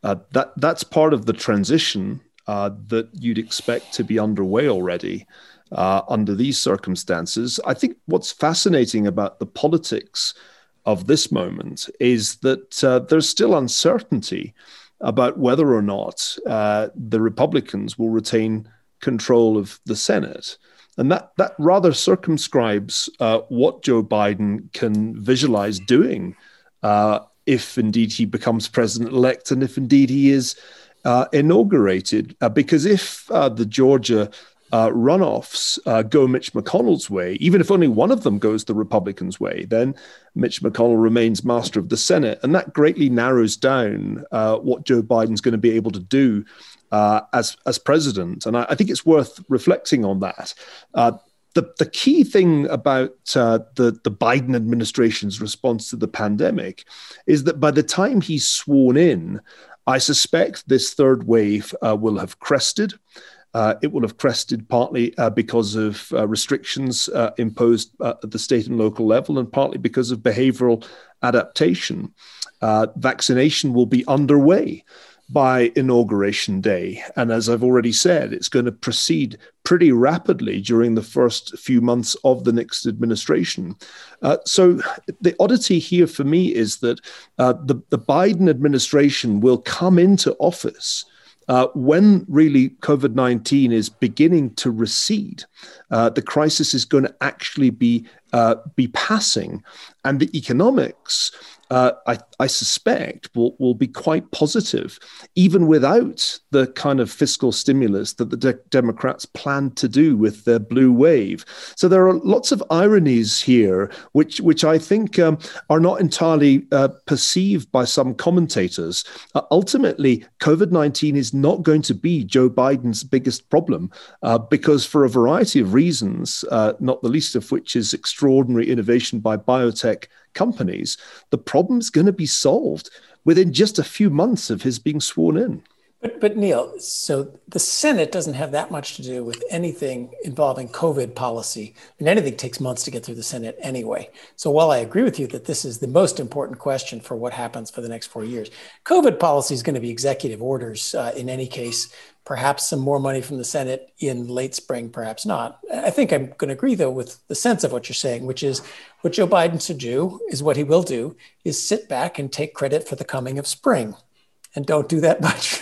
uh, that that's part of the transition uh, that you'd expect to be underway already under these circumstances. I think what's fascinating about the politics of this moment is that there's still uncertainty about whether or not the Republicans will retain control of the Senate. And that, that rather circumscribes uh, what Joe Biden can visualize doing uh, if indeed he becomes president elect and if indeed he is uh, inaugurated. Uh, because if uh, the Georgia uh, runoffs go Mitch McConnell's way, even if only one of them goes the Republicans' way, then Mitch McConnell remains master of the Senate. And that greatly narrows down what Joe Biden's going to be able to do uh, as as president, and I, I, think it's worth reflecting on that. Uh, the, the key thing about uh, the, the Biden administration's response to the pandemic is that by the time he's sworn in, I suspect this third wave uh, will have crested. Uh, it will have crested partly uh, because of uh, restrictions uh, imposed at the state and local level, and partly because of behavioral adaptation. vaccination will be underway by inauguration day. And as I've already said, it's going to proceed pretty rapidly during the first few months of the next administration. Uh, so the oddity here for me is that uh, the, the Biden administration will come into office. Uh, when really COVID 19 is beginning to recede, uh, the crisis is going to actually be, uh, be passing. And the economics uh, I, I, suspect will, will be quite positive, even without the kind of fiscal stimulus that the de- Democrats plan to do with their blue wave. So there are lots of ironies here, which which I think um, are not entirely uh, perceived by some commentators. Uh, ultimately, COVID nineteen is not going to be Joe Biden's biggest problem uh, because, for a variety of reasons, uh, not the least of which is extraordinary innovation by biotech companies, the problem's going to be solved within just a few months of his being sworn in. But, but Niall, so the Senate doesn't have that much to do with anything involving COVID policy. And anything takes months to get through the Senate anyway. So while I agree with you that this is the most important question for what happens for the next four years, COVID policy is going to be executive orders uh, in any case perhaps some more money from the Senate in late spring, perhaps not. I think I'm going to agree, though, with the sense of what you're saying, which is what Joe Biden should do is what he will do is sit back and take credit for the coming of spring and don't do that much.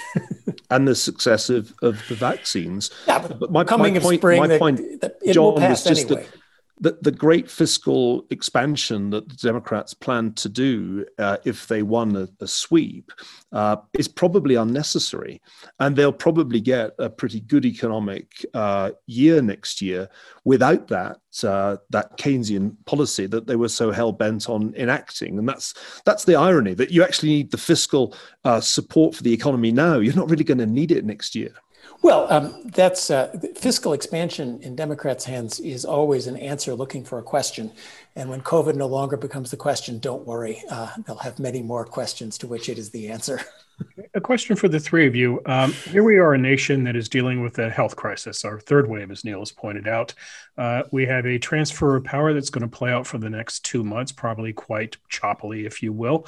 and the success of, of the vaccines. Yeah, but, but my, coming my of point, spring, my point, it John, will pass was just anyway. That, the, the great fiscal expansion that the Democrats plan to do uh, if they won a, a sweep uh, is probably unnecessary. And they'll probably get a pretty good economic uh, year next year without that, uh, that Keynesian policy that they were so hell bent on enacting. And that's, that's the irony that you actually need the fiscal uh, support for the economy now. You're not really going to need it next year. Well, um, that's uh, fiscal expansion in Democrats' hands is always an answer looking for a question. And when COVID no longer becomes the question, don't worry. Uh, they'll have many more questions to which it is the answer. A question for the three of you. Um, here we are, a nation that is dealing with a health crisis, our third wave, as Niall has pointed out. Uh, we have a transfer of power that's going to play out for the next two months, probably quite choppily, if you will.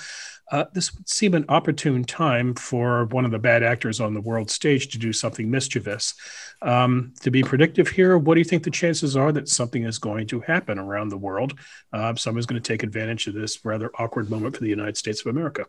Uh, this would seem an opportune time for one of the bad actors on the world stage to do something mischievous. Um, to be predictive here, what do you think the chances are that something is going to happen around the world? Uh, someone's going to take advantage of this rather awkward moment for the United States of America.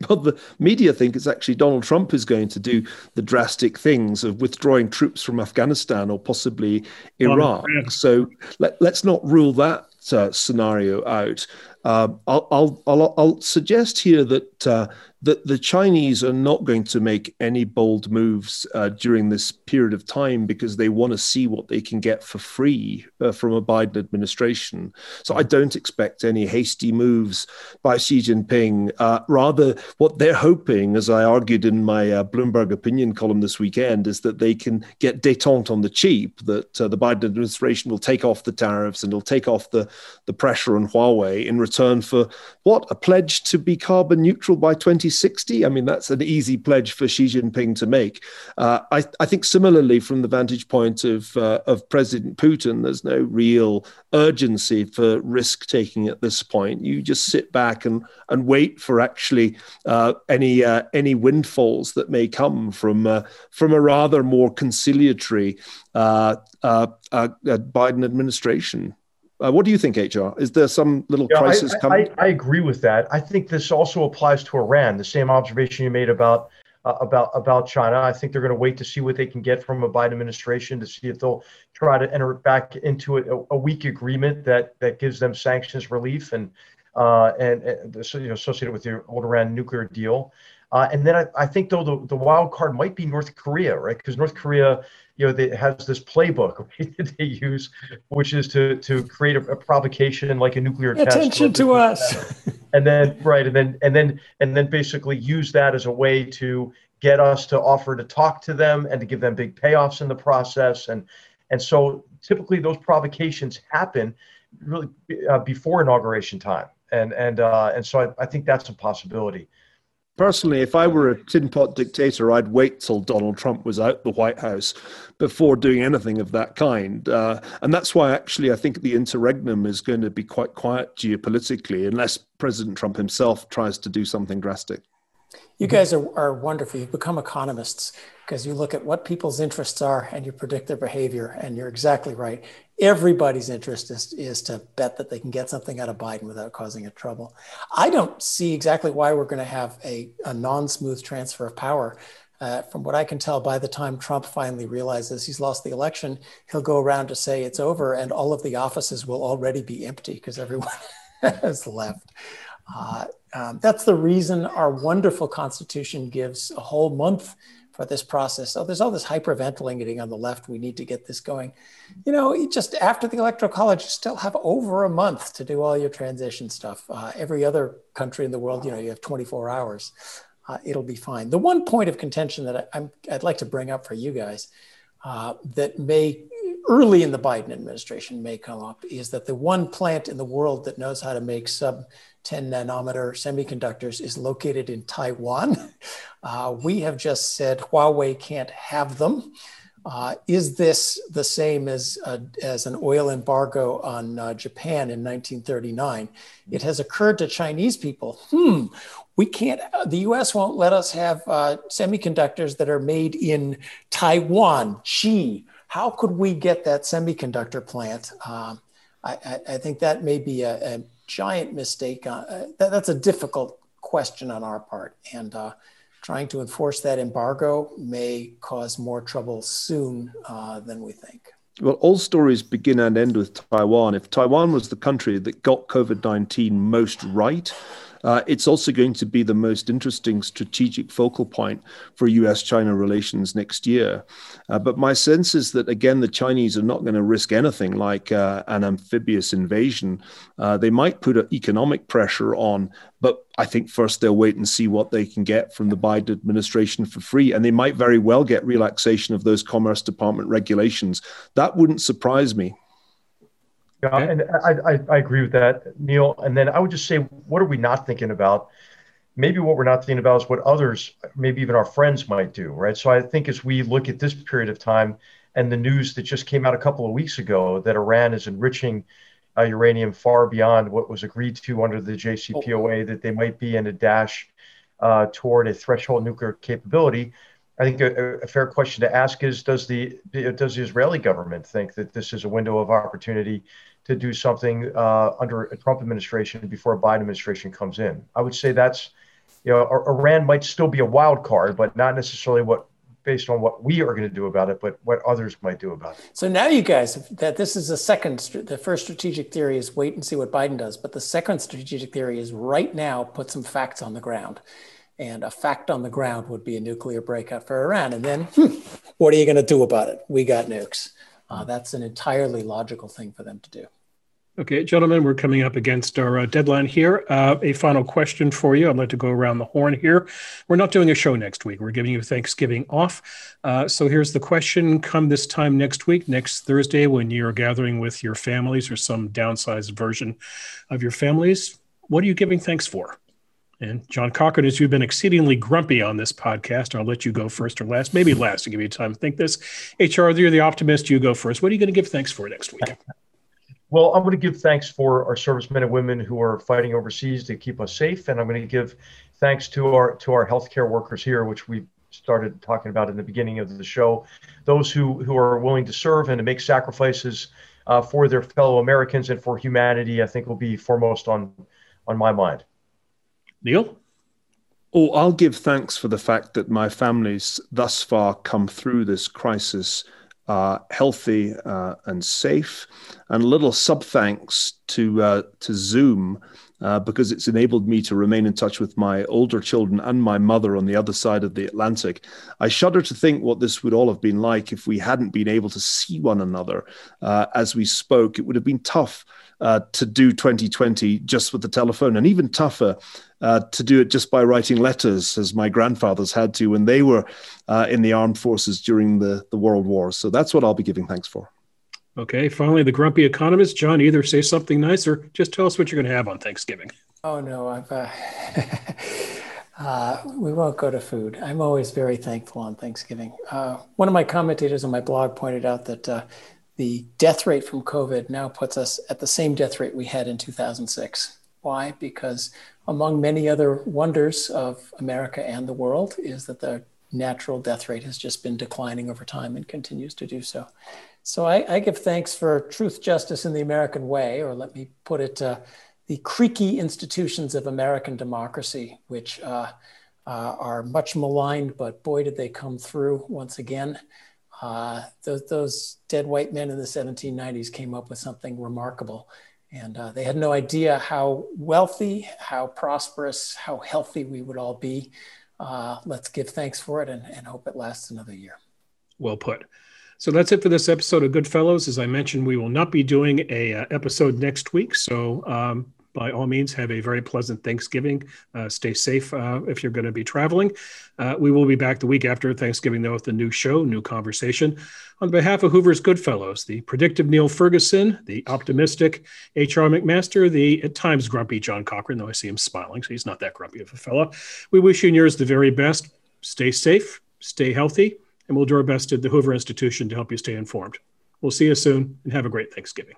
Well, the media think it's actually Donald Trump who's going to do the drastic things of withdrawing troops from Afghanistan or possibly Iraq. So let, us not rule that uh, scenario out. Uh, I'll, I'll, I'll, I'll, suggest here that uh, that the Chinese are not going to make any bold moves uh, during this period of time because they want to see what they can get for free uh, from a Biden administration. So I don't expect any hasty moves by Xi Jinping. Uh, rather, what they're hoping, as I argued in my uh, Bloomberg opinion column this weekend, is that they can get detente on the cheap, that uh, the Biden administration will take off the tariffs and will take off the, the pressure on Huawei in return for what a pledge to be carbon neutral by 2060. I mean, that's an easy pledge for Xi Jinping to make. Uh, I, I, think similarly, from the vantage point of uh, of President Putin, there's no real urgency for risk taking at this point. You just sit back and and wait for actually uh, any uh, any windfalls that may come from uh, from a rather more conciliatory uh, Biden administration. Uh, what do you think, HR? Is there some little yeah, crisis I, coming? I, I, agree with that. I think this also applies to Iran. The same observation you made about uh, about about China. I think they're going to wait to see what they can get from a Biden administration to see if they'll try to enter back into a, a weak agreement that that gives them sanctions relief and uh, and, and you know, associated with the old Iran nuclear deal. Uh, and then I, I, think though the, the wild card might be North Korea, right? Because North Korea, you know, they, has this playbook that they use, which is to to create a, a provocation like a nuclear. Attention to us. and then right, and then and then and then basically use that as a way to get us to offer to talk to them and to give them big payoffs in the process. And and so typically those provocations happen really uh, before inauguration time. And and uh, and so I, I think that's a possibility. Personally, if I were a tin pot dictator, I'd wait till Donald Trump was out the White House before doing anything of that kind. Uh, and that's why, actually, I think the interregnum is going to be quite quiet geopolitically, unless President Trump himself tries to do something drastic. You guys are, are wonderful. You've become economists because you look at what people's interests are and you predict their behavior. And you're exactly right. Everybody's interest is, is to bet that they can get something out of Biden without causing it trouble. I don't see exactly why we're going to have a, a non smooth transfer of power. Uh, from what I can tell, by the time Trump finally realizes he's lost the election, he'll go around to say it's over, and all of the offices will already be empty because everyone has left. Uh, um, that's the reason our wonderful Constitution gives a whole month for this process. So there's all this hyperventilating on the left. We need to get this going. You know, just after the Electoral College, you still have over a month to do all your transition stuff. Uh, every other country in the world, you know, you have 24 hours. Uh, it'll be fine. The one point of contention that I, would like to bring up for you guys uh, that may early in the Biden administration may come up is that the one plant in the world that knows how to make sub 10 nanometer semiconductors is located in Taiwan. Uh, we have just said Huawei can't have them. Uh, is this the same as, uh, as an oil embargo on uh, Japan in 1939? It has occurred to Chinese people, hmm, we can't, the US won't let us have uh, semiconductors that are made in Taiwan, Xi. How could we get that semiconductor plant? I, I, I, think that may be a, a giant mistake. Uh, that, that's a difficult question on our part. And uh, trying to enforce that embargo may cause more trouble soon uh, than we think. Well, all stories begin and end with Taiwan. If Taiwan was the country that got COVID 19 most right, uh, it's also going to be the most interesting strategic focal point for US China relations next year. Uh, but my sense is that, again, the Chinese are not going to risk anything like uh, an amphibious invasion. Uh, they might put economic pressure on, but I think first they'll wait and see what they can get from the Biden administration for free. And they might very well get relaxation of those Commerce Department regulations. That wouldn't surprise me. Yeah, okay. and I, I, I agree with that, Niall. And then I would just say, what are we not thinking about? Maybe what we're not thinking about is what others, maybe even our friends, might do, right? So I think as we look at this period of time and the news that just came out a couple of weeks ago that Iran is enriching uh, uranium far beyond what was agreed to under the JCPOA, that they might be in a dash uh, toward a threshold nuclear capability. I think a, a, fair question to ask is: Does the does the Israeli government think that this is a window of opportunity to do something uh, under a Trump administration before a Biden administration comes in. I would say that's, you know, Iran might still be a wild card, but not necessarily what based on what we are going to do about it, but what others might do about it. So now you guys, that this is the second, the first strategic theory is wait and see what Biden does, but the second strategic theory is right now put some facts on the ground. And a fact on the ground would be a nuclear breakout for Iran. And then, hmm, what are you going to do about it? We got nukes. Uh, that's an entirely logical thing for them to do. Okay, gentlemen, we're coming up against our uh, deadline here. Uh, a final question for you. I'd like to go around the horn here. We're not doing a show next week. We're giving you Thanksgiving off. Uh, so here's the question come this time next week, next Thursday, when you're gathering with your families or some downsized version of your families. what are you giving thanks for? And John Cochrane, as you've been exceedingly grumpy on this podcast, I'll let you go first or last, maybe last to give you time to think this. HR, you're the optimist. You go first. What are you going to give thanks for next week? Well, I'm going to give thanks for our servicemen and women who are fighting overseas to keep us safe, and I'm going to give thanks to our to our healthcare workers here, which we started talking about in the beginning of the show. Those who who are willing to serve and to make sacrifices uh, for their fellow Americans and for humanity, I think will be foremost on on my mind. Niall. Oh, I'll give thanks for the fact that my family's thus far come through this crisis uh, healthy uh, and safe. And a little sub thanks to uh, to Zoom uh, because it's enabled me to remain in touch with my older children and my mother on the other side of the Atlantic. I shudder to think what this would all have been like if we hadn't been able to see one another uh, as we spoke. It would have been tough uh, to do 2020 just with the telephone, and even tougher uh, to do it just by writing letters, as my grandfathers had to when they were uh, in the armed forces during the, the World Wars. So that's what I'll be giving thanks for. Okay, finally, the grumpy economist. John, either say something nice or just tell us what you're going to have on Thanksgiving. Oh, no, I've. Uh, uh, we won't go to food. I'm always very thankful on Thanksgiving. Uh, one of my commentators on my blog pointed out that uh, the death rate from COVID now puts us at the same death rate we had in 2006. Why? Because among many other wonders of America and the world is that the natural death rate has just been declining over time and continues to do so. So I, I give thanks for truth, justice, in the American way, or let me put it, uh, the creaky institutions of American democracy, which uh, uh, are much maligned, but boy, did they come through once again. Uh, those, those, dead white men in the 1790s came up with something remarkable. And uh, they had no idea how wealthy, how prosperous, how healthy we would all be. Uh, let's give thanks for it and, and hope it lasts another year. Well put. So that's it for this episode of Goodfellows. As I mentioned, we will not be doing a uh, episode next week. So um, by all means, have a very pleasant Thanksgiving. Uh, stay safe uh, if you're going to be traveling. Uh, we will be back the week after Thanksgiving, though, with a new show, new conversation. On behalf of Hoover's Goodfellows, the predictive Niall Ferguson, the optimistic H.R. McMaster, the at times grumpy John Cochrane, though I see him smiling, so he's not that grumpy of a fellow. We wish you and yours the very best. Stay safe, stay healthy, and we'll do our best at the Hoover Institution to help you stay informed. We'll see you soon and have a great Thanksgiving.